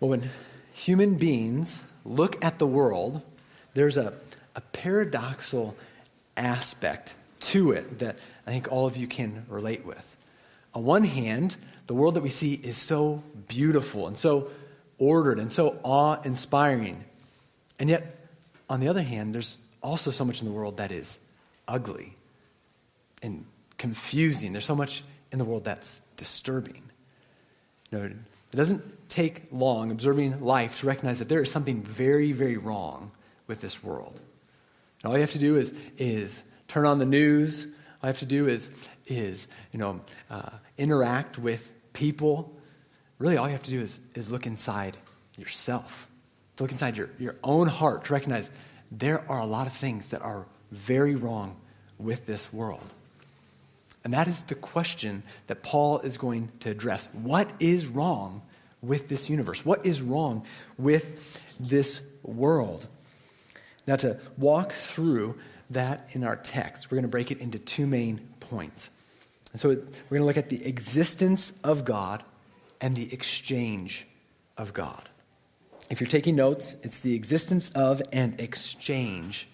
Well, when human beings look at the world, there's a, a paradoxical aspect to it that I think all of you can relate with. On one hand, the world that we see is so beautiful and so ordered and so awe inspiring. And yet, on the other hand, there's also so much in the world that is ugly and confusing. There's so much in the world that's disturbing. You know, it doesn't take long observing life to recognize that there is something very, very wrong with this world. And all you have to do is, is turn on the news. All you have to do is, is you know, uh, interact with people. Really, all you have to do is, is look inside yourself. to Look inside your, your own heart to recognize there are a lot of things that are very wrong with this world. And that is the question that Paul is going to address. What is wrong with this universe? What is wrong with this world? Now, to walk through that in our text, we're going to break it into two main points. And so we're going to look at the existence of God and the exchange of God. If you're taking notes, it's the existence of and exchange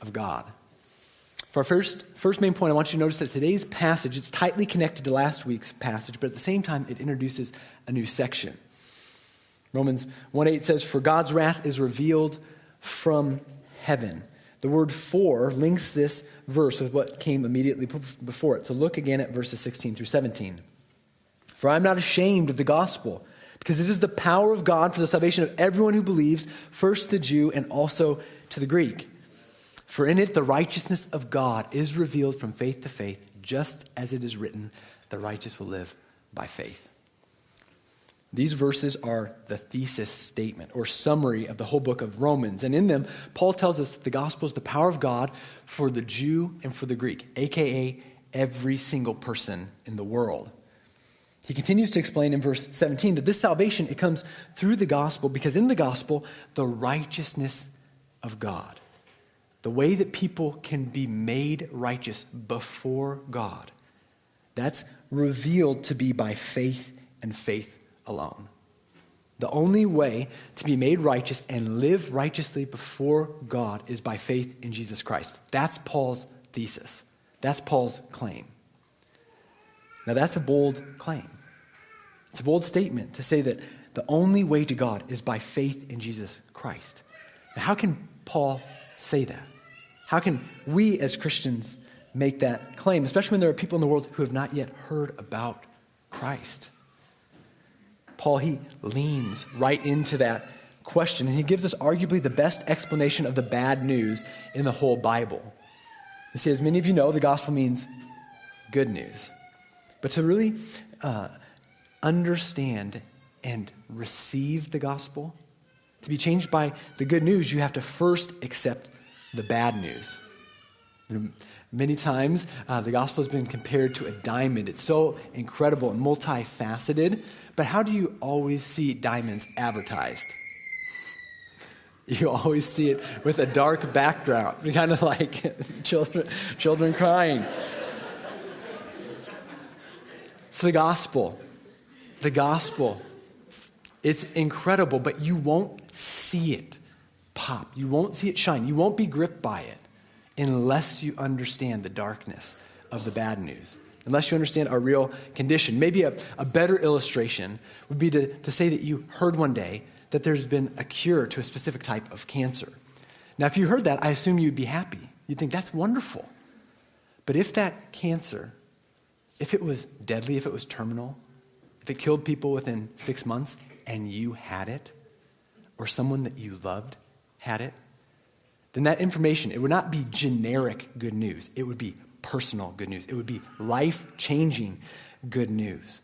of God. For our first, first main point, I want you to notice that today's passage, it's tightly connected to last week's passage, but at the same time, it introduces a new section. Romans 1.8 says, For God's wrath is revealed from heaven. The word for links this verse with what came immediately before it. So look again at verses 16 through 17. For I'm not ashamed of the gospel, because it is the power of God for the salvation of everyone who believes, first the Jew and also to the Greek. For in it the righteousness of God is revealed from faith to faith, just as it is written, the righteous will live by faith. These verses are the thesis statement or summary of the whole book of Romans. And in them, Paul tells us that the gospel is the power of God for the Jew and for the Greek, aka every single person in the world. He continues to explain in verse 17 that this salvation it comes through the gospel because in the gospel the righteousness of God, the way that people can be made righteous before God, that's revealed to be by faith and faith alone. The only way to be made righteous and live righteously before God is by faith in Jesus Christ. That's Paul's thesis. That's Paul's claim. Now, that's a bold claim. It's a bold statement to say that the only way to God is by faith in Jesus Christ. Now, how can Paul say that? How can we as Christians make that claim, especially when there are people in the world who have not yet heard about Christ? Paul, he leans right into that question, and he gives us arguably the best explanation of the bad news in the whole Bible. You see, as many of you know, the gospel means good news. But to really uh, understand and receive the gospel, to be changed by the good news, you have to first accept the bad news. Many times, uh, the gospel has been compared to a diamond. It's so incredible and multifaceted, but how do you always see diamonds advertised? You always see it with a dark background, kind of like children, children crying. It's the gospel. The gospel. It's incredible, but you won't see it pop. You won't see it shine. You won't be gripped by it unless you understand the darkness of the bad news, unless you understand our real condition. Maybe a, a better illustration would be to, to say that you heard one day that there's been a cure to a specific type of cancer. Now, if you heard that, I assume you'd be happy. You'd think that's wonderful. But if that cancer, if it was deadly, if it was terminal, if it killed people within six months and you had it, or someone that you loved had it, then that information, it would not be generic good news. It would be personal good news. It would be life changing good news.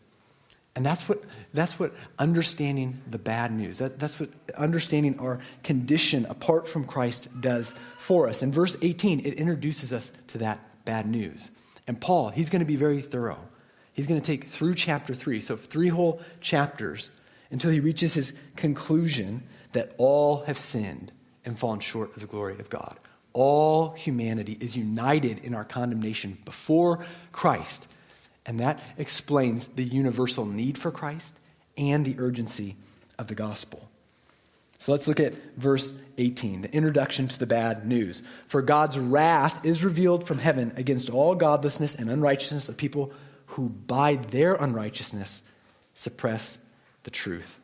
And that's what, that's what understanding the bad news, that, that's what understanding our condition apart from Christ does for us. In verse 18, it introduces us to that bad news. And Paul, he's going to be very thorough. He's going to take through chapter 3, so three whole chapters, until he reaches his conclusion that all have sinned and fallen short of the glory of God. All humanity is united in our condemnation before Christ. And that explains the universal need for Christ and the urgency of the gospel. So let's look at verse 18, the introduction to the bad news. For God's wrath is revealed from heaven against all godlessness and unrighteousness of people who by their unrighteousness suppress the truth.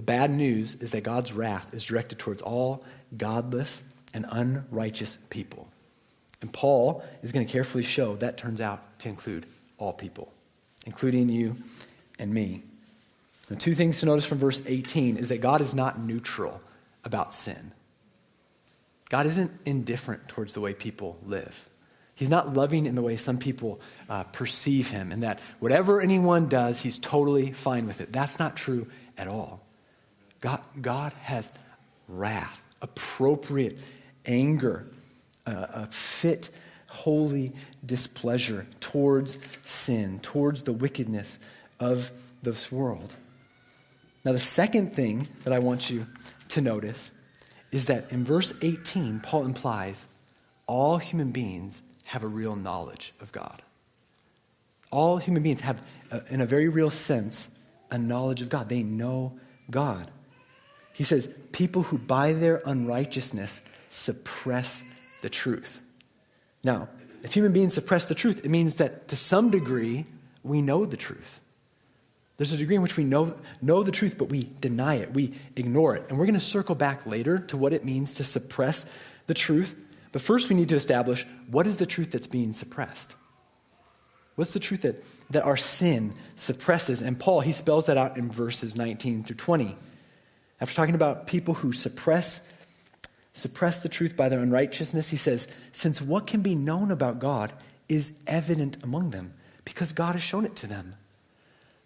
The bad news is that God's wrath is directed towards all godless and unrighteous people. And Paul is going to carefully show that turns out to include all people, including you and me. Now, two things to notice from verse 18 is that God is not neutral about sin. God isn't indifferent towards the way people live. He's not loving in the way some people uh, perceive him, and that whatever anyone does, he's totally fine with it. That's not true at all. God, God has wrath, appropriate anger, uh, a fit, holy displeasure towards sin, towards the wickedness of this world. Now, the second thing that I want you to notice is that in verse 18, Paul implies all human beings have a real knowledge of God. All human beings have, uh, in a very real sense, a knowledge of God. They know God. He says, people who by their unrighteousness suppress the truth. Now, if human beings suppress the truth, it means that to some degree we know the truth. There's a degree in which we know, know the truth, but we deny it, we ignore it. And we're going to circle back later to what it means to suppress the truth. But first, we need to establish what is the truth that's being suppressed? What's the truth that, that our sin suppresses? And Paul, he spells that out in verses 19 through 20. After talking about people who suppress, suppress the truth by their unrighteousness, he says, Since what can be known about God is evident among them, because God has shown it to them.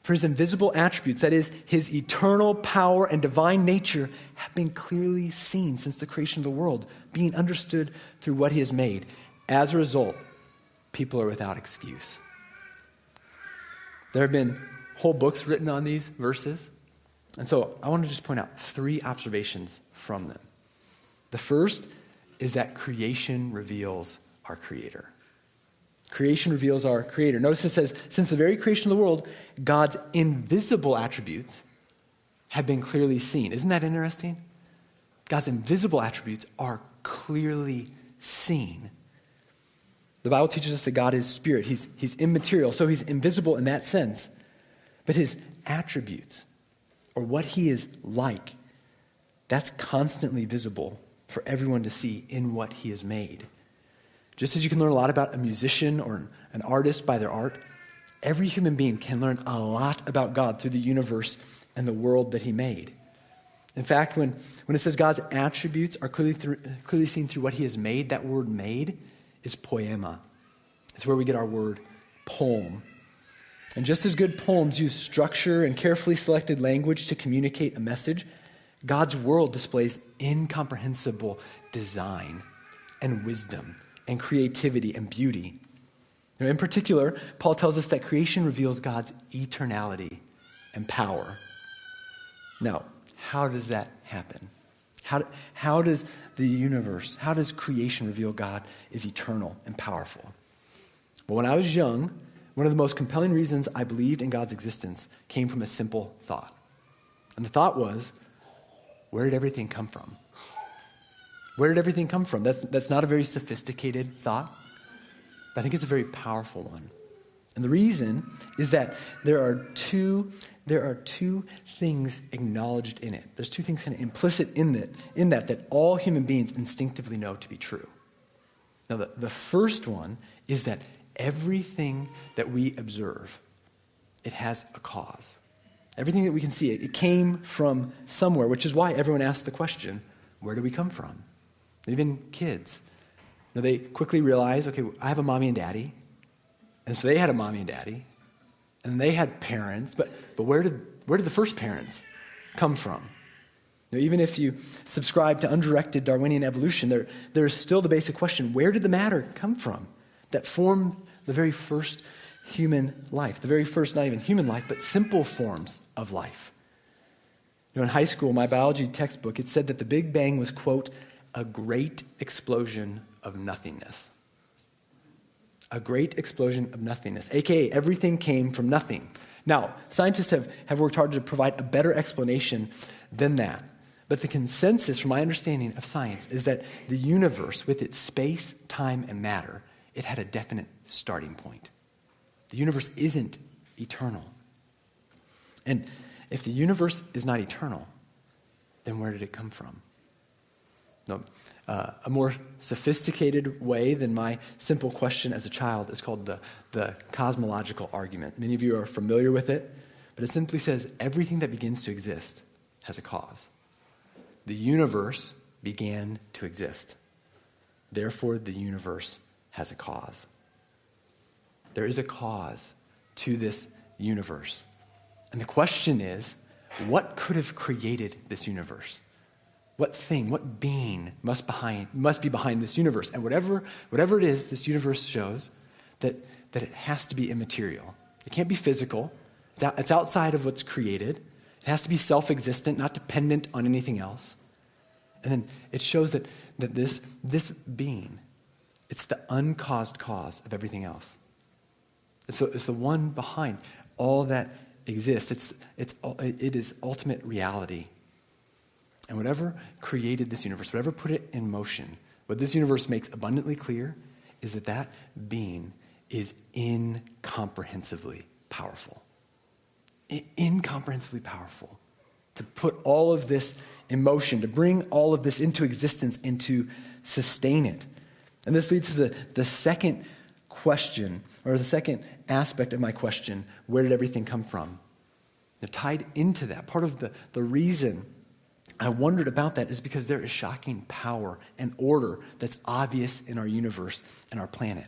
For his invisible attributes, that is, his eternal power and divine nature, have been clearly seen since the creation of the world, being understood through what he has made. As a result, people are without excuse. There have been whole books written on these verses. And so I want to just point out three observations from them. The first is that creation reveals our Creator. Creation reveals our Creator. Notice it says, since the very creation of the world, God's invisible attributes have been clearly seen. Isn't that interesting? God's invisible attributes are clearly seen. The Bible teaches us that God is spirit. He's, he's immaterial, so he's invisible in that sense. But his attributes, or what he is like, that's constantly visible for everyone to see in what he has made. Just as you can learn a lot about a musician or an artist by their art, every human being can learn a lot about God through the universe and the world that He made. In fact, when, when it says God's attributes are clearly, through, clearly seen through what He has made, that word made is poema. It's where we get our word poem. And just as good poems use structure and carefully selected language to communicate a message, God's world displays incomprehensible design and wisdom and creativity and beauty. Now, in particular, Paul tells us that creation reveals God's eternality and power. Now, how does that happen? How, how does the universe, how does creation reveal God is eternal and powerful? Well, when I was young, one of the most compelling reasons I believed in God's existence came from a simple thought. And the thought was, where did everything come from? Where did everything come from? That's, that's not a very sophisticated thought, but I think it's a very powerful one. And the reason is that there are two, there are two things acknowledged in it. There's two things kind of implicit in it, in that that all human beings instinctively know to be true. Now, the, the first one is that everything that we observe, it has a cause. Everything that we can see, it, came from somewhere, which is why everyone asks the question, where do we come from? even kids. Know, they quickly realize, okay, I have a mommy and daddy. And so they had a mommy and daddy. And they had parents. But, but where, did, where did the first parents come from? Know, even if you subscribe to undirected Darwinian evolution, there, there's still the basic question where did the matter come from that formed the very first human life? The very first, not even human life, but simple forms of life. You know, in high school, my biology textbook, it said that the Big Bang was, quote, a great explosion of nothingness. A great explosion of nothingness, aka everything came from nothing. Now, scientists have, have worked hard to provide a better explanation than that. But the consensus, from my understanding of science, is that the universe, with its space, time, and matter, it had a definite starting point. The universe isn't eternal. And if the universe is not eternal, then where did it come from? No, uh, a more sophisticated way than my simple question as a child is called the, the cosmological argument. Many of you are familiar with it, but it simply says everything that begins to exist has a cause. The universe began to exist. Therefore, the universe has a cause. There is a cause to this universe. And the question is what could have created this universe? What thing, what being must, behind, must be behind this universe? And whatever, whatever it is, this universe shows that, that it has to be immaterial. It can't be physical, it's outside of what's created. It has to be self existent, not dependent on anything else. And then it shows that, that this, this being, it's the uncaused cause of everything else. It's the, it's the one behind all that exists. It's, it's, it is ultimate reality. And whatever created this universe, whatever put it in motion, what this universe makes abundantly clear is that that being is incomprehensibly powerful. incomprehensibly powerful. To put all of this in motion, to bring all of this into existence and to sustain it. And this leads to the, the second question, or the second aspect of my question where did everything come from? Now, tied into that, part of the, the reason I wondered about that is because there is shocking power and order that's obvious in our universe and our planet.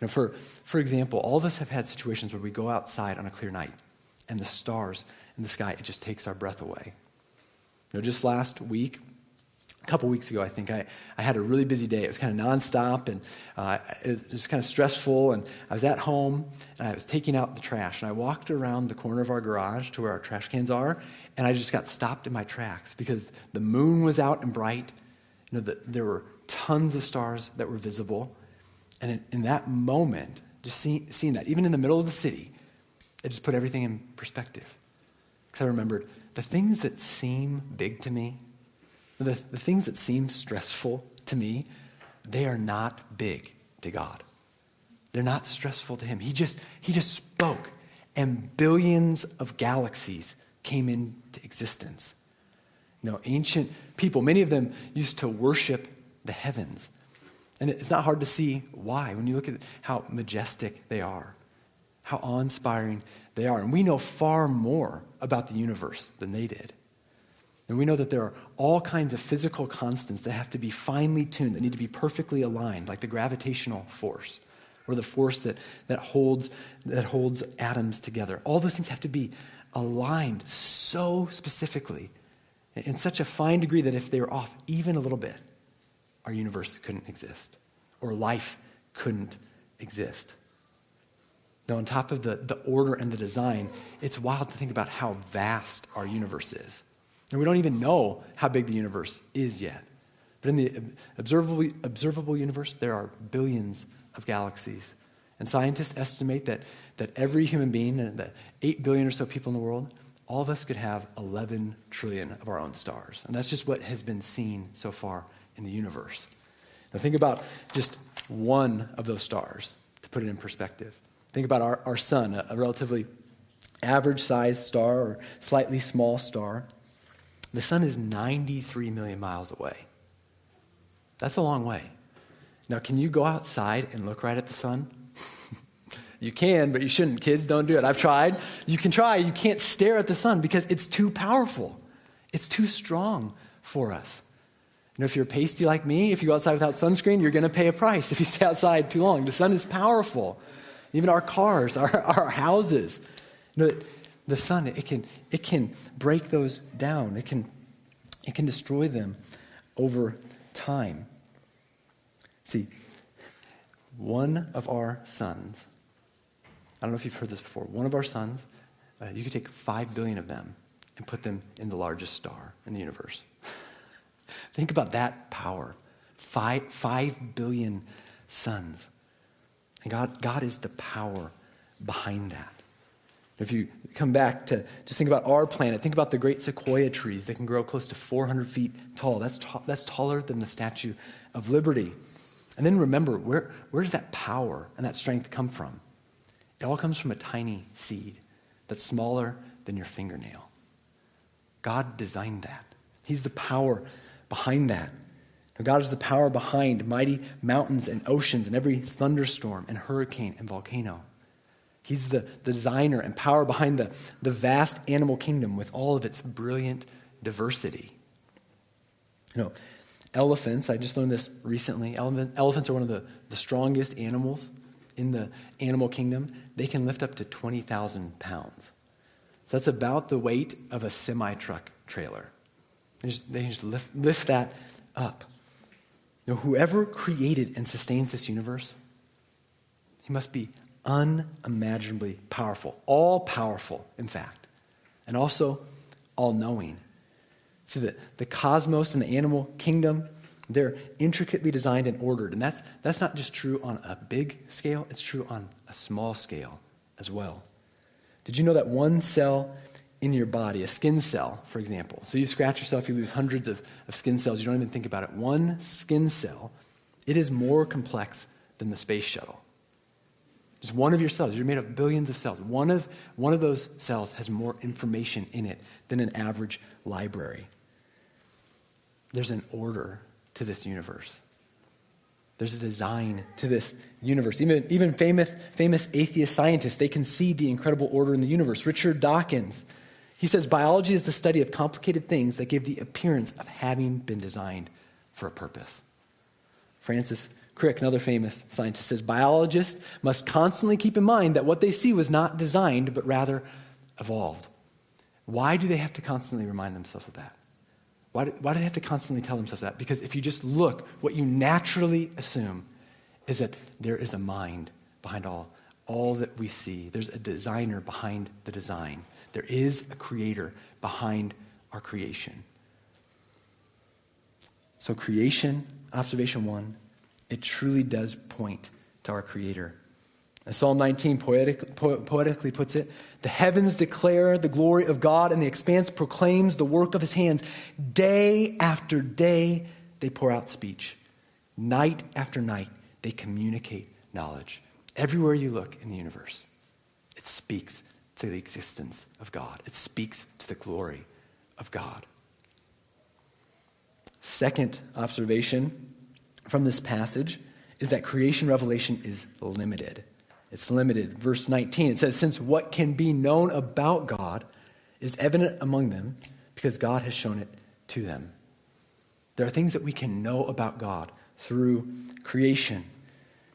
You know, for, for example, all of us have had situations where we go outside on a clear night and the stars in the sky, it just takes our breath away. You know, just last week, a couple weeks ago, I think, I, I had a really busy day. It was kind of nonstop and uh, it was kind of stressful. And I was at home and I was taking out the trash. And I walked around the corner of our garage to where our trash cans are. And I just got stopped in my tracks because the moon was out and bright. You know, the, there were tons of stars that were visible. And in, in that moment, just see, seeing that, even in the middle of the city, it just put everything in perspective. Because I remembered the things that seem big to me, the, the things that seem stressful to me, they are not big to God. They're not stressful to Him. He just, he just spoke, and billions of galaxies came into existence. You know, ancient people, many of them used to worship the heavens. And it's not hard to see why when you look at how majestic they are, how awe inspiring they are. And we know far more about the universe than they did. And we know that there are all kinds of physical constants that have to be finely tuned, that need to be perfectly aligned, like the gravitational force or the force that, that, holds, that holds atoms together. All those things have to be aligned so specifically in such a fine degree that if they were off even a little bit, our universe couldn't exist or life couldn't exist. Now, on top of the, the order and the design, it's wild to think about how vast our universe is. And we don't even know how big the universe is yet. But in the observable, observable universe, there are billions of galaxies. And scientists estimate that, that every human being, the 8 billion or so people in the world, all of us could have 11 trillion of our own stars. And that's just what has been seen so far in the universe. Now, think about just one of those stars to put it in perspective. Think about our, our sun, a, a relatively average sized star or slightly small star. The sun is 93 million miles away. That's a long way. Now, can you go outside and look right at the sun? you can, but you shouldn't. Kids, don't do it. I've tried. You can try. You can't stare at the sun because it's too powerful, it's too strong for us. You know, if you're pasty like me, if you go outside without sunscreen, you're going to pay a price if you stay outside too long. The sun is powerful even our cars, our, our houses. You know, the sun, it can, it can break those down. It can, it can destroy them over time. See, one of our suns, I don't know if you've heard this before, one of our suns, uh, you could take five billion of them and put them in the largest star in the universe. Think about that power. Five, five billion suns. And God, God is the power behind that. If you come back to just think about our planet, think about the great sequoia trees. that can grow close to 400 feet tall. That's, ta- that's taller than the Statue of Liberty. And then remember, where, where does that power and that strength come from? It all comes from a tiny seed that's smaller than your fingernail. God designed that. He's the power behind that. God is the power behind mighty mountains and oceans and every thunderstorm and hurricane and volcano. He's the, the designer and power behind the, the vast animal kingdom with all of its brilliant diversity. You know, elephants, I just learned this recently. Elephant, elephants are one of the, the strongest animals in the animal kingdom. They can lift up to 20,000 pounds. So that's about the weight of a semi truck trailer. They just, they just lift, lift that up. You know, whoever created and sustains this universe, he must be unimaginably powerful, all powerful, in fact, and also all knowing. See, the, the cosmos and the animal kingdom, they're intricately designed and ordered. And that's, that's not just true on a big scale, it's true on a small scale as well. Did you know that one cell in your body, a skin cell, for example, so you scratch yourself, you lose hundreds of, of skin cells, you don't even think about it. One skin cell, it is more complex than the space shuttle. Just one of your cells. You're made of billions of cells. One of, one of those cells has more information in it than an average library. There's an order to this universe. There's a design to this universe. Even, even famous, famous atheist scientists, they concede the incredible order in the universe. Richard Dawkins, he says biology is the study of complicated things that give the appearance of having been designed for a purpose. Francis Crick, another famous scientist, says biologists must constantly keep in mind that what they see was not designed, but rather evolved. Why do they have to constantly remind themselves of that? Why do, why do they have to constantly tell themselves that? Because if you just look, what you naturally assume is that there is a mind behind all, all that we see. There's a designer behind the design. There is a creator behind our creation. So, creation, observation one, it truly does point to our Creator. As Psalm 19 poetic, po- poetically puts it, the heavens declare the glory of God, and the expanse proclaims the work of his hands. Day after day, they pour out speech. Night after night, they communicate knowledge. Everywhere you look in the universe, it speaks to the existence of God, it speaks to the glory of God. Second observation from this passage is that creation revelation is limited. It's limited. Verse 19, it says, Since what can be known about God is evident among them because God has shown it to them. There are things that we can know about God through creation.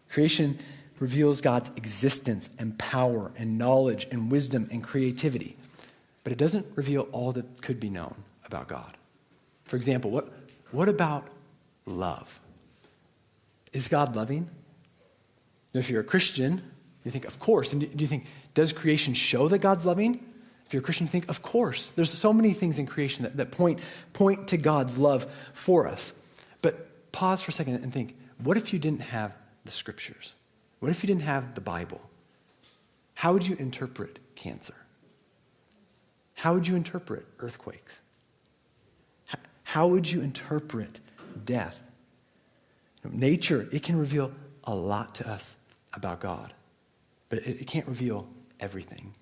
Creation reveals God's existence and power and knowledge and wisdom and creativity, but it doesn't reveal all that could be known about God. For example, what, what about love? Is God loving? If you're a Christian, you think, of course. And do you think, does creation show that God's loving? If you're a Christian, you think, of course. There's so many things in creation that, that point, point to God's love for us. But pause for a second and think, what if you didn't have the scriptures? What if you didn't have the Bible? How would you interpret cancer? How would you interpret earthquakes? How would you interpret death? Nature, it can reveal a lot to us about God, but it, it can't reveal everything.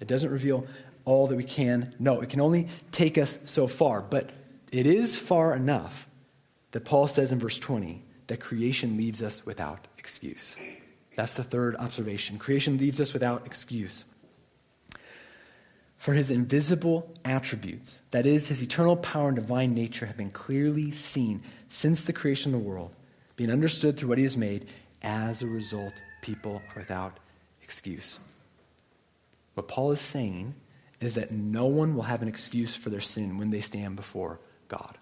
It doesn't reveal all that we can know. It can only take us so far, but it is far enough that Paul says in verse 20 that creation leaves us without excuse. That's the third observation. Creation leaves us without excuse. For his invisible attributes, that is, his eternal power and divine nature, have been clearly seen since the creation of the world being understood through what he has made. As a result, people are without excuse. What Paul is saying is that no one will have an excuse for their sin when they stand before God.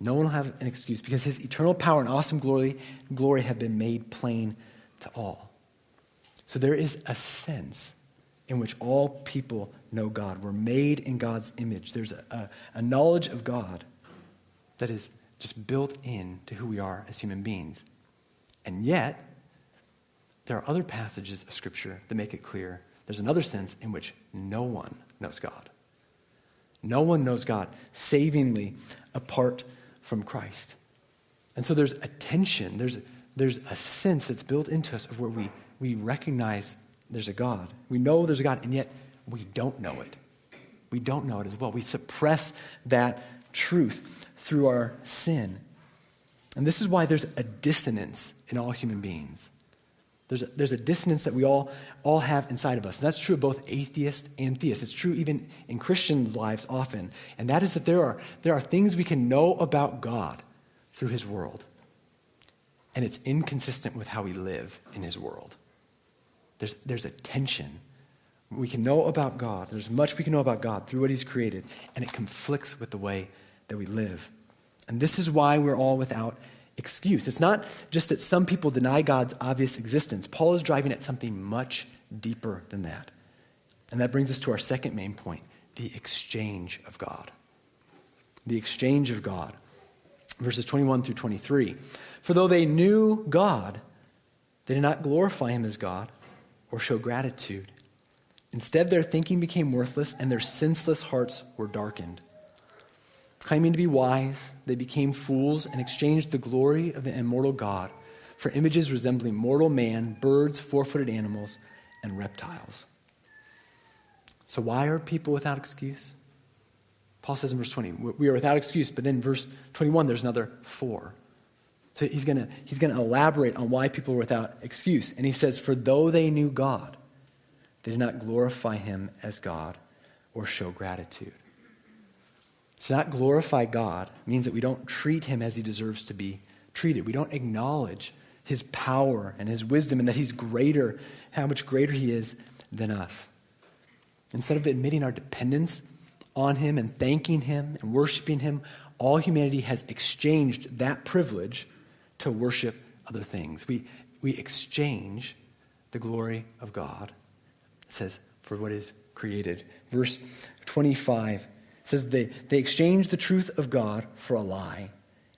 No one will have an excuse because his eternal power and awesome glory, glory have been made plain to all. So there is a sense in which all people know God. We're made in God's image. There's a, a, a knowledge of God that is just built in to who we are as human beings. And yet, there are other passages of Scripture that make it clear there's another sense in which no one knows God. No one knows God savingly apart from Christ. And so there's a tension, there's, there's a sense that's built into us of where we, we recognize there's a God. We know there's a God, and yet we don't know it. We don't know it as well. We suppress that truth through our sin. And this is why there's a dissonance in all human beings. There's a, there's a dissonance that we all, all have inside of us. And that's true of both atheists and theists. It's true even in Christian lives often. And that is that there are, there are things we can know about God through his world. And it's inconsistent with how we live in his world. There's, there's a tension. We can know about God. There's much we can know about God through what he's created. And it conflicts with the way that we live. And this is why we're all without excuse. It's not just that some people deny God's obvious existence. Paul is driving at something much deeper than that. And that brings us to our second main point the exchange of God. The exchange of God. Verses 21 through 23. For though they knew God, they did not glorify him as God or show gratitude. Instead, their thinking became worthless and their senseless hearts were darkened. Claiming to be wise, they became fools and exchanged the glory of the immortal God for images resembling mortal man, birds, for footed animals, and reptiles. So, why are people without excuse? Paul says in verse 20, we are without excuse, but then verse 21, there's another four. So he's going he's to elaborate on why people are without excuse. And he says, For though they knew God, they did not glorify him as God or show gratitude. To not glorify God means that we don't treat him as he deserves to be treated. We don't acknowledge his power and his wisdom and that he's greater, how much greater he is than us. Instead of admitting our dependence on him and thanking him and worshiping him, all humanity has exchanged that privilege to worship other things. We, we exchange the glory of God, it says, for what is created. Verse 25 says they, they exchanged the truth of God for a lie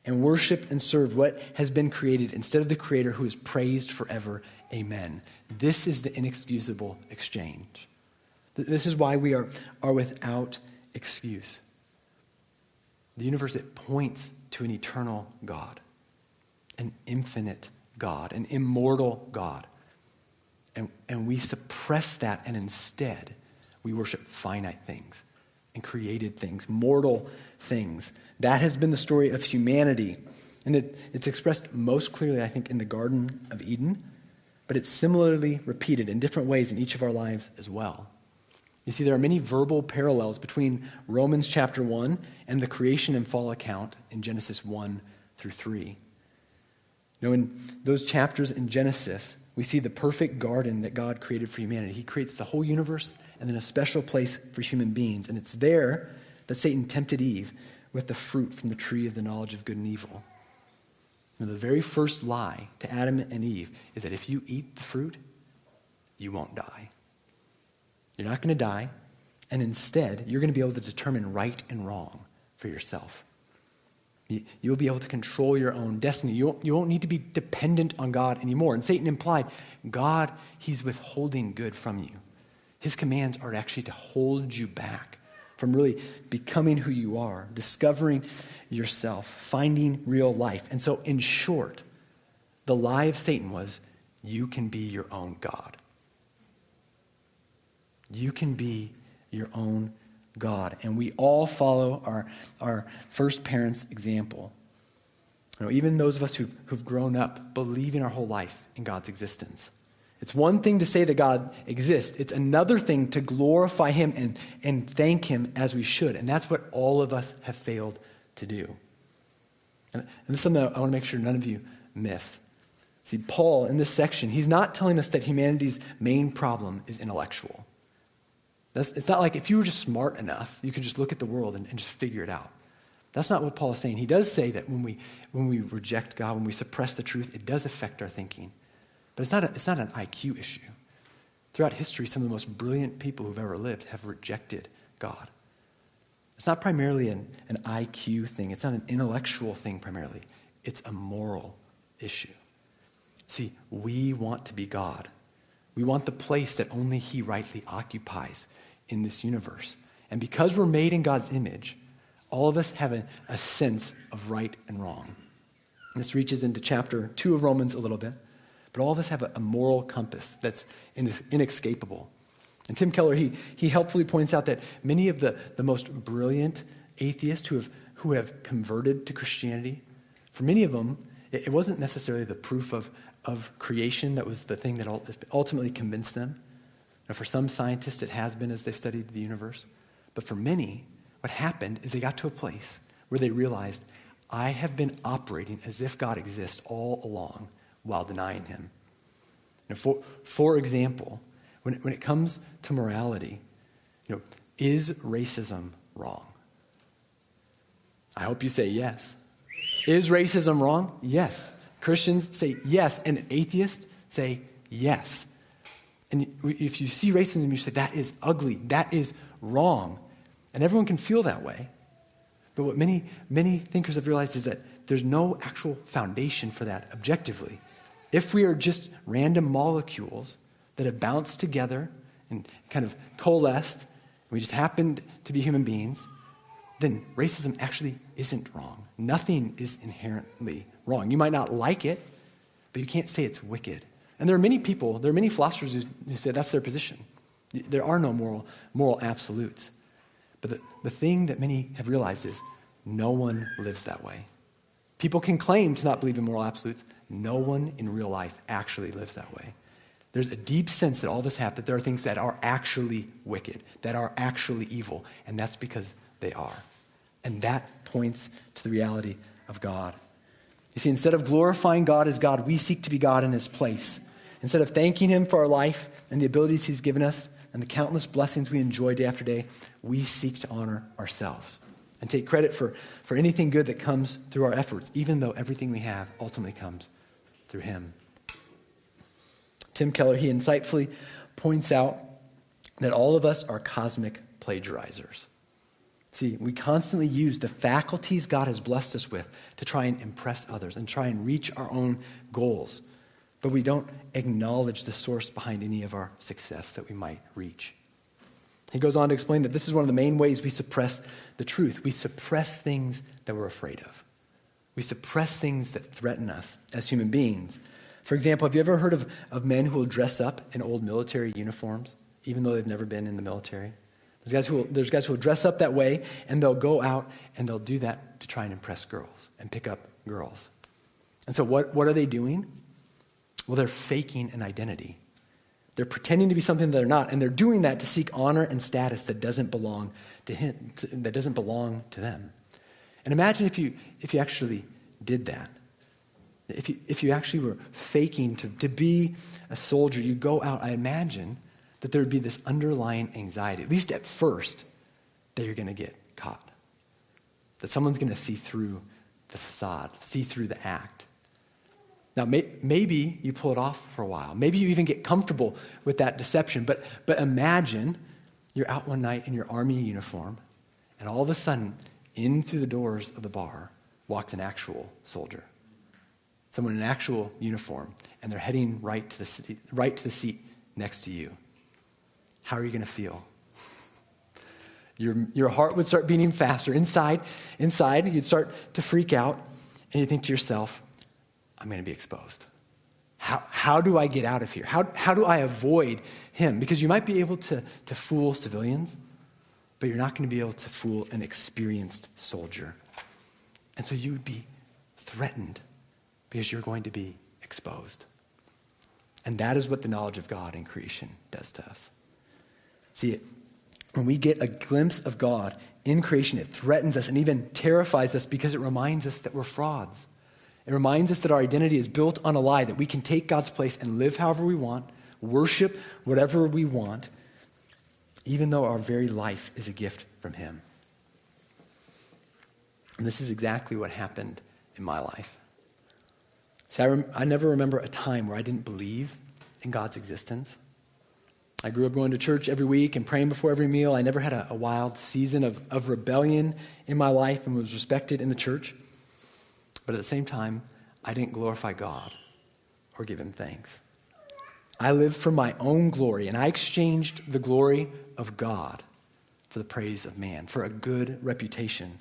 and worshiped and served what has been created instead of the Creator who is praised forever. Amen. This is the inexcusable exchange. This is why we are, are without excuse. The universe, it points to an eternal God, an infinite God, an immortal God. And, and we suppress that, and instead, we worship finite things and created things, mortal things. That has been the story of humanity. And it, it's expressed most clearly, I think, in the Garden of Eden, but it's similarly repeated in different ways in each of our lives as well. You see, there are many verbal parallels between Romans chapter 1 and the creation and fall account in Genesis 1 through 3. You know, in those chapters in Genesis, we see the perfect garden that God created for humanity. He creates the whole universe and then a special place for human beings. And it's there that Satan tempted Eve with the fruit from the tree of the knowledge of good and evil. the very first lie to Adam and Eve is that if you eat the fruit, you won't die. You're not going to die, and instead, you're going to be able to determine right and wrong for yourself. You'll be able to control your own destiny. You won't, you won't need to be dependent on God anymore. And Satan implied, God, he's withholding good from you. His commands are actually to hold you back from really becoming who you are, discovering yourself, finding real life. And so, in short, the lie of Satan was you can be your own God. You can be your own God. And we all follow our, our first parents' example. You know, even those of us who've, who've grown up believing our whole life in God's existence. It's one thing to say that God exists, it's another thing to glorify Him and, and thank Him as we should. And that's what all of us have failed to do. And, and this is something I want to make sure none of you miss. See, Paul, in this section, he's not telling us that humanity's main problem is intellectual. That's, it's not like if you were just smart enough, you could just look at the world and, and just figure it out. That's not what Paul is saying. He does say that when we, when we reject God, when we suppress the truth, it does affect our thinking. But it's not, a, it's not an IQ issue. Throughout history, some of the most brilliant people who've ever lived have rejected God. It's not primarily an, an IQ thing, it's not an intellectual thing primarily, it's a moral issue. See, we want to be God, We want the place that only He rightly occupies in this universe. And because we're made in God's image, all of us have a, a sense of right and wrong. And this reaches into chapter 2 of Romans a little bit. But all of us have a, moral compass that's inescapable. And Tim Keller, he, he helpfully points out that many of the, the most brilliant atheists who have, who have converted to Christianity, for many of them, it, it wasn't necessarily the proof of, of creation that was the thing that ultimately convinced them. Now, for some scientists, it has been as they've studied the universe. But for many, what happened is they got to a place where they realized, I have been operating as if God exists all along while denying him. Now, for, for example, when when it comes to morality, you know, is racism wrong? I hope you say yes. Is racism wrong? Yes. Christians say yes, and atheists say yes. And if you see racism, you say, that is ugly, that is wrong. And everyone can feel that way. But what many, many thinkers have realized is that there's no actual foundation for that objectively. If we are just random molecules that have bounced together and kind of coalesced, and we just happened to be human beings, then racism actually isn't wrong. Nothing is inherently wrong. You might not like it, but you can't say it's wicked. And there are many people, there are many philosophers who, who say that's their position. There are no moral, moral absolutes. But the, the thing that many have realized is no one lives that way. People can claim to not believe in moral absolutes, no one in real life actually lives that way. There's a deep sense that all of us have that there are things that are actually wicked, that are actually evil, and that's because they are. And that points to the reality of God. You see, instead of glorifying God as God, we seek to be God in His place. Instead of thanking Him for our life and the abilities He's given us and the countless blessings we enjoy day after day, we seek to honor ourselves and take credit for, for anything good that comes through our efforts, even though everything we have ultimately comes through him. Tim Keller, he insightfully points out that all of us are cosmic plagiarizers. See, we constantly use the faculties God has blessed us with to try and impress others and try and reach our own goals. But we don't acknowledge the source behind any of our success that we might reach. He goes on to explain that this is one of the main ways we suppress the truth. We suppress things that we're afraid of. We suppress things that threaten us as human beings. For example, have you ever heard of, of men who will dress up in old military uniforms, even though they've never been in the military? There's guys, who will, there's guys who will dress up that way, and they'll go out and they'll do that to try and impress girls and pick up girls. And so, what, what are they doing? Well, they're faking an identity. They're pretending to be something that they're not, and they're doing that to seek honor and status that doesn't belong to him, that doesn't belong to them. And imagine if you, if you actually did that. If you, if you actually were faking to, to be a soldier, you go out, I imagine that there would be this underlying anxiety, at least at first, that you're going to get caught. That someone's going to see through the facade, see through the act. Now, may, maybe you pull it off for a while. Maybe you even get comfortable with that deception. But, but imagine you're out one night in your army uniform, and all of a sudden in through the doors of the bar walked an actual soldier, someone in an actual uniform, and they're heading right to the, city, right to the seat next to you. How are you going to feel? Your, your heart would start beating faster. Inside, inside, you'd start to freak out, and you think to yourself, I'm going to be exposed. How, how do I get out of here? How, how do I avoid him? Because you might be able to, to fool civilians, but you're not going to be able to fool an experienced soldier. And so you would be threatened because you're going to be exposed. And that is what the knowledge of God in creation does to us. See, when we get a glimpse of God in creation, it threatens us and even terrifies us because it reminds us that we're frauds. It reminds us that our identity is built on a lie, that we can take God's place and live however we want, worship whatever we want, even though our very life is a gift from Him. And this is exactly what happened in my life. See, I, rem- I never remember a time where I didn't believe in God's existence. I grew up going to church every week and praying before every meal. I never had a, a wild season of, of rebellion in my life and was respected in the church. But at the same time, I didn't glorify God or give him thanks. I lived for my own glory, and I exchanged the glory of God for the praise of man, for a good reputation.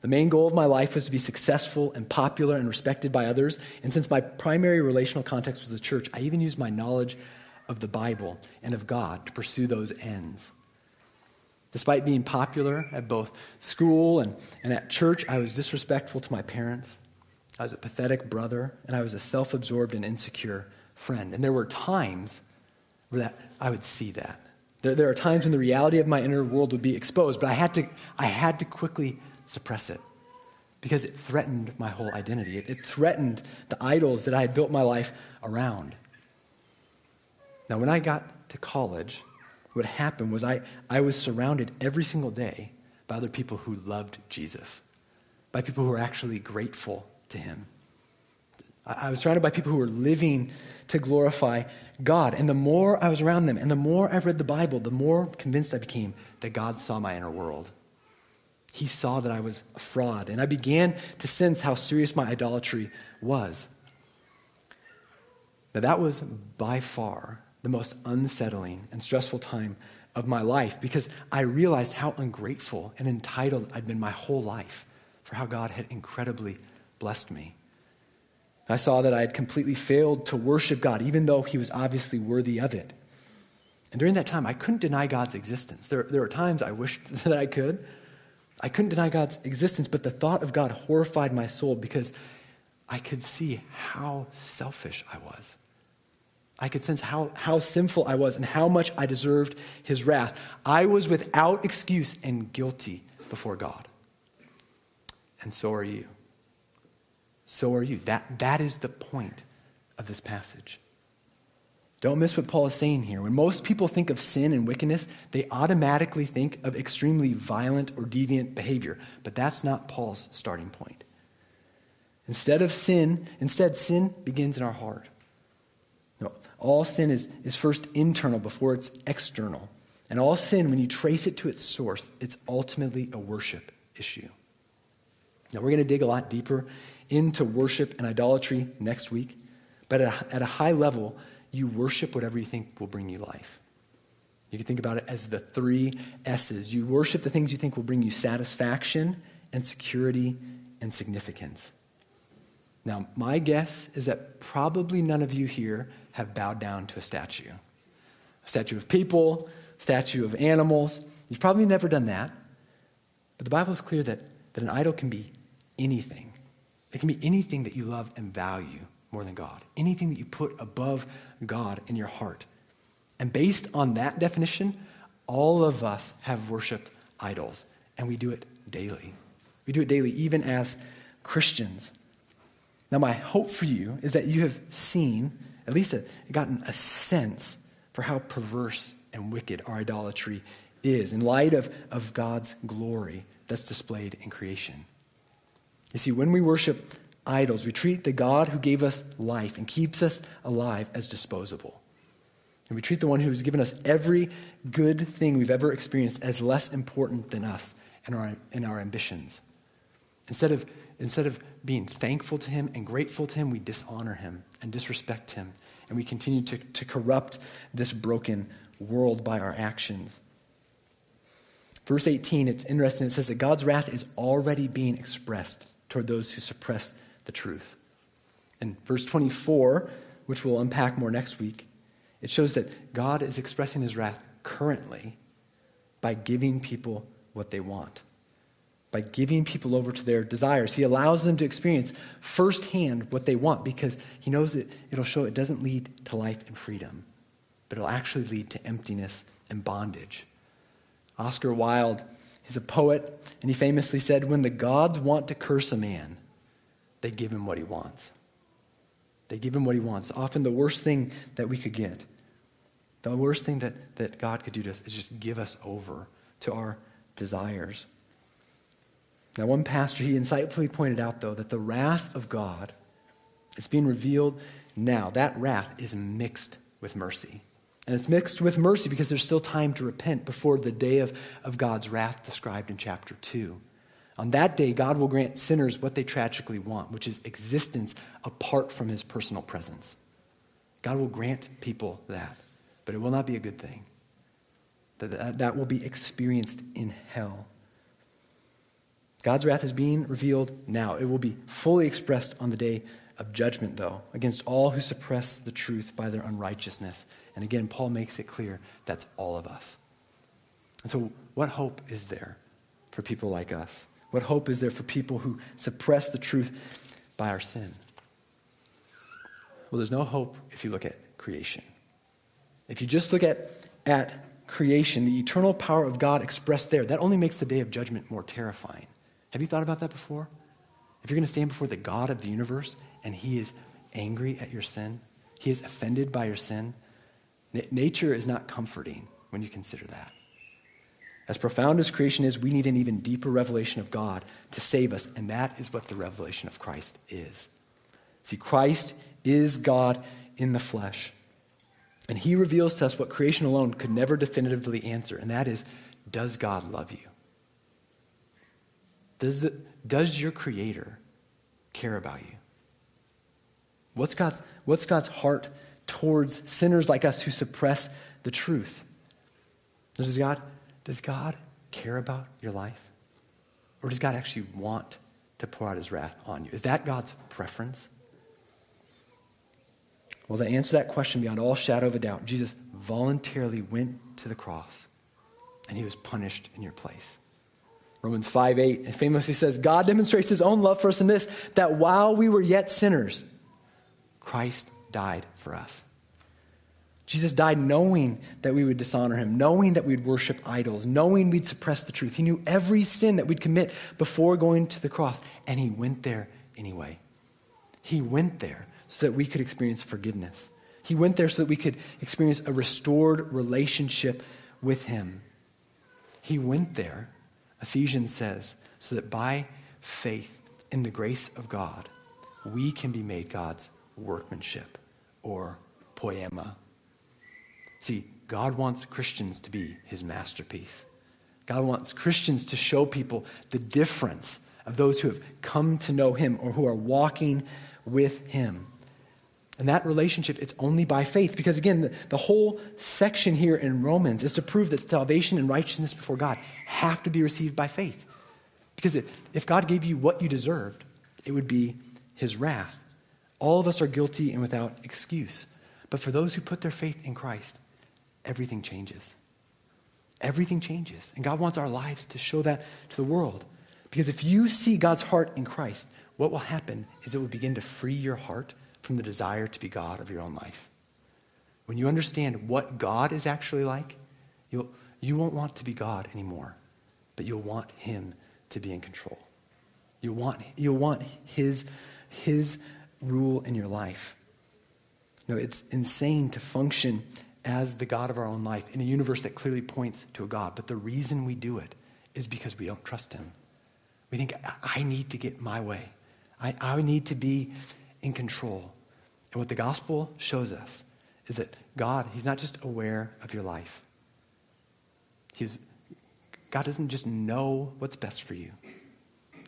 The main goal of my life was to be successful and popular and respected by others. And since my primary relational context was the church, I even used my knowledge of the Bible and of God to pursue those ends. Despite being popular at both school and, and at church, I was disrespectful to my parents. I was a pathetic brother, and I was a self absorbed and insecure friend. And there were times where that, I would see that. There, there are times when the reality of my inner world would be exposed, but I had to, I had to quickly suppress it because it threatened my whole identity. It, it threatened the idols that I had built my life around. Now, when I got to college, what happened was I, I was surrounded every single day by other people who loved Jesus, by people who were actually grateful to him. I, was surrounded by people who were living to glorify God. And the more I was around them and the more I read the Bible, the more convinced I became that God saw my inner world. He saw that I was a fraud, and I began to sense how serious my idolatry was. Now, that was by far the most unsettling and stressful time of my life because I realized how ungrateful and entitled I'd been my whole life for how God had incredibly blessed me. I saw that I had completely failed to worship God, even though He was obviously worthy of it. And during that time, I couldn't deny God's existence. There, there were times I wished that I could. I couldn't deny God's existence, but the thought of God horrified my soul because I could see how selfish I was. I could sense how, how sinful I was and how much I deserved his wrath. I was without excuse and guilty before God. And so are you. So are you. That, that is the point of this passage. Don't miss what Paul is saying here. When most people think of sin and wickedness, they automatically think of extremely violent or deviant behavior. But that's not Paul's starting point. Instead of sin, instead, sin begins in our heart. No, all sin is, is first internal before it's external. And all sin, when you trace it to its source, it's ultimately a worship issue. Now, we're going to dig a lot deeper into worship and idolatry next week. But at a, at a high level, you worship whatever you think will bring you life. You can think about it as the three S's. You worship the things you think will bring you satisfaction and security and significance. Now, my guess is that probably none of you here have bowed down to a statue a statue of people, a statue of animals. You've probably never done that. But the Bible is clear that, that an idol can be anything. It can be anything that you love and value more than God, anything that you put above God in your heart. And based on that definition, all of us have worshiped idols, and we do it daily. We do it daily, even as Christians. Now, my hope for you is that you have seen, at least a, gotten a sense for how perverse and wicked our idolatry is in light of, of God's glory that's displayed in creation. You see, when we worship idols, we treat the God who gave us life and keeps us alive as disposable. And we treat the one who has given us every good thing we've ever experienced as less important than us and our, and our ambitions. Instead of, instead of being thankful to him and grateful to him, we dishonor him and disrespect him. And we continue to, to corrupt this broken world by our actions. Verse 18, it's interesting. It says that God's wrath is already being expressed toward those who suppress the truth. In verse 24, which we'll unpack more next week, it shows that God is expressing his wrath currently by giving people what they want, by giving people over to their desires. He allows them to experience firsthand what they want because he knows that it'll show it doesn't lead to life and freedom, but it'll actually lead to emptiness and bondage. Oscar Wilde He's a poet, and he famously said, When the gods want to curse a man, they give him what he wants. They give him what he wants. Often the worst thing that we could get, the worst thing that, that God could do to us is just give us over to our desires. Now, one pastor, he insightfully pointed out, though, that the wrath of God is being revealed now. That wrath is mixed with mercy. And it's mixed with mercy because there's still time to repent before the day of, of God's wrath described in chapter 2. On that day, God will grant sinners what they tragically want, which is existence apart from his personal presence. God will grant people that, but it will not be a good thing. That, that will be experienced in hell. God's wrath is being revealed now. It will be fully expressed on the day of judgment, though, against all who suppress the truth by their unrighteousness. And again, Paul makes it clear that's all of us. And so, what hope is there for people like us? What hope is there for people who suppress the truth by our sin? Well, there's no hope if you look at creation. If you just look at, at creation, the eternal power of God expressed there, that only makes the day of judgment more terrifying. Have you thought about that before? If you're going to stand before the God of the universe and he is angry at your sin, he is offended by your sin, nature is not comforting when you consider that. As profound as creation is, we need an even deeper revelation of God to save us, and that is what the revelation of Christ is. See, Christ is God in the flesh. And he reveals to us what creation alone could never definitively answer, and that is does God love you? Does, the, does your Creator care about you? What's God's, what's God's heart towards sinners like us who suppress the truth? Does God, does God care about your life? Or does God actually want to pour out his wrath on you? Is that God's preference? Well, to answer that question beyond all shadow of a doubt, Jesus voluntarily went to the cross and he was punished in your place. Romans 5 8 famously says, God demonstrates his own love for us in this, that while we were yet sinners, Christ died for us. Jesus died knowing that we would dishonor him, knowing that we'd worship idols, knowing we'd suppress the truth. He knew every sin that we'd commit before going to the cross, and he went there anyway. He went there so that we could experience forgiveness. He went there so that we could experience a restored relationship with him. He went there Ephesians says, so that by faith in the grace of God, we can be made God's workmanship or poiema. See, God wants Christians to be his masterpiece. God wants Christians to show people the difference of those who have come to know him or who are walking with him. And that relationship, it's only by faith. Because again, the, the, whole section here in Romans is to prove that salvation and righteousness before God have to be received by faith. Because if, if God gave you what you deserved, it would be his wrath. All of us are guilty and without excuse. But for those who put their faith in Christ, everything changes. Everything changes. And God wants our lives to show that to the world. Because if you see God's heart in Christ, what will happen is it will begin to free your heart from the desire to be God of your own life. When you understand what God is actually like, you'll, you won't want to be God anymore, but you'll want Him to be in control. You'll want, you'll want his, his rule in your life. Know, it's insane to function as the God of our own life in a universe that clearly points to a God. But the reason we do it is because we don't trust Him. We think, I need to get my way. I, I need to be in control. And what the gospel shows us is that God, He's not just aware of your life. He's, God doesn't just know what's best for you.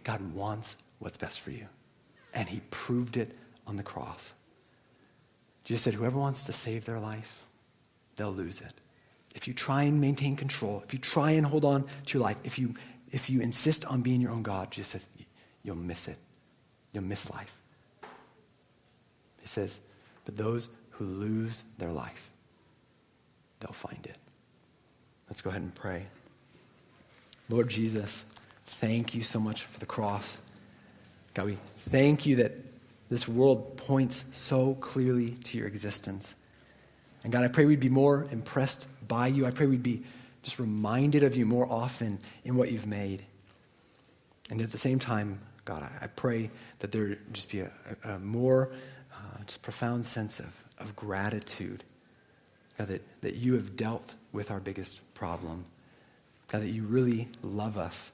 God wants what's best for you. And He proved it on the cross. Jesus said, Whoever wants to save their life, they'll lose it. If you try and maintain control, if you try and hold on to your life, if you, if you insist on being your own God, Jesus says, you'll miss it. You'll miss life. He says, But those who lose their life, they'll find it. Let's go ahead and pray. Lord Jesus, thank you so much for the cross. God, we thank you that this world points so clearly to your existence. And God, I pray we'd be more impressed by you. I pray we'd be just reminded of you more often in what you've made. And at the same time, God, I pray that there just be a, a, a more uh, just profound sense of, of gratitude. God, that, that you have dealt with our biggest problem. God, that you really love us.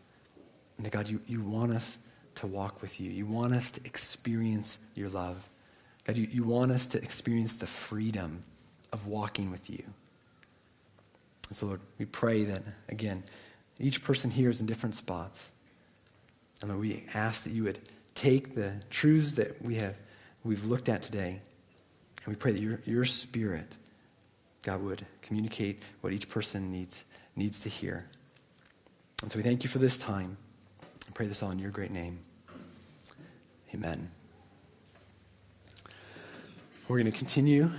And that, God, you, you want us to walk with you. You want us to experience your love. God, you, you want us to experience the freedom of walking with you. And so, Lord, we pray that, again, each person here is in different spots. And Lord, we ask that you would take the truths that we have we've looked at today, and we pray that your, your spirit, God, would communicate what each person needs needs to hear. And so we thank you for this time pray this all in your great name. Amen. We're going to continue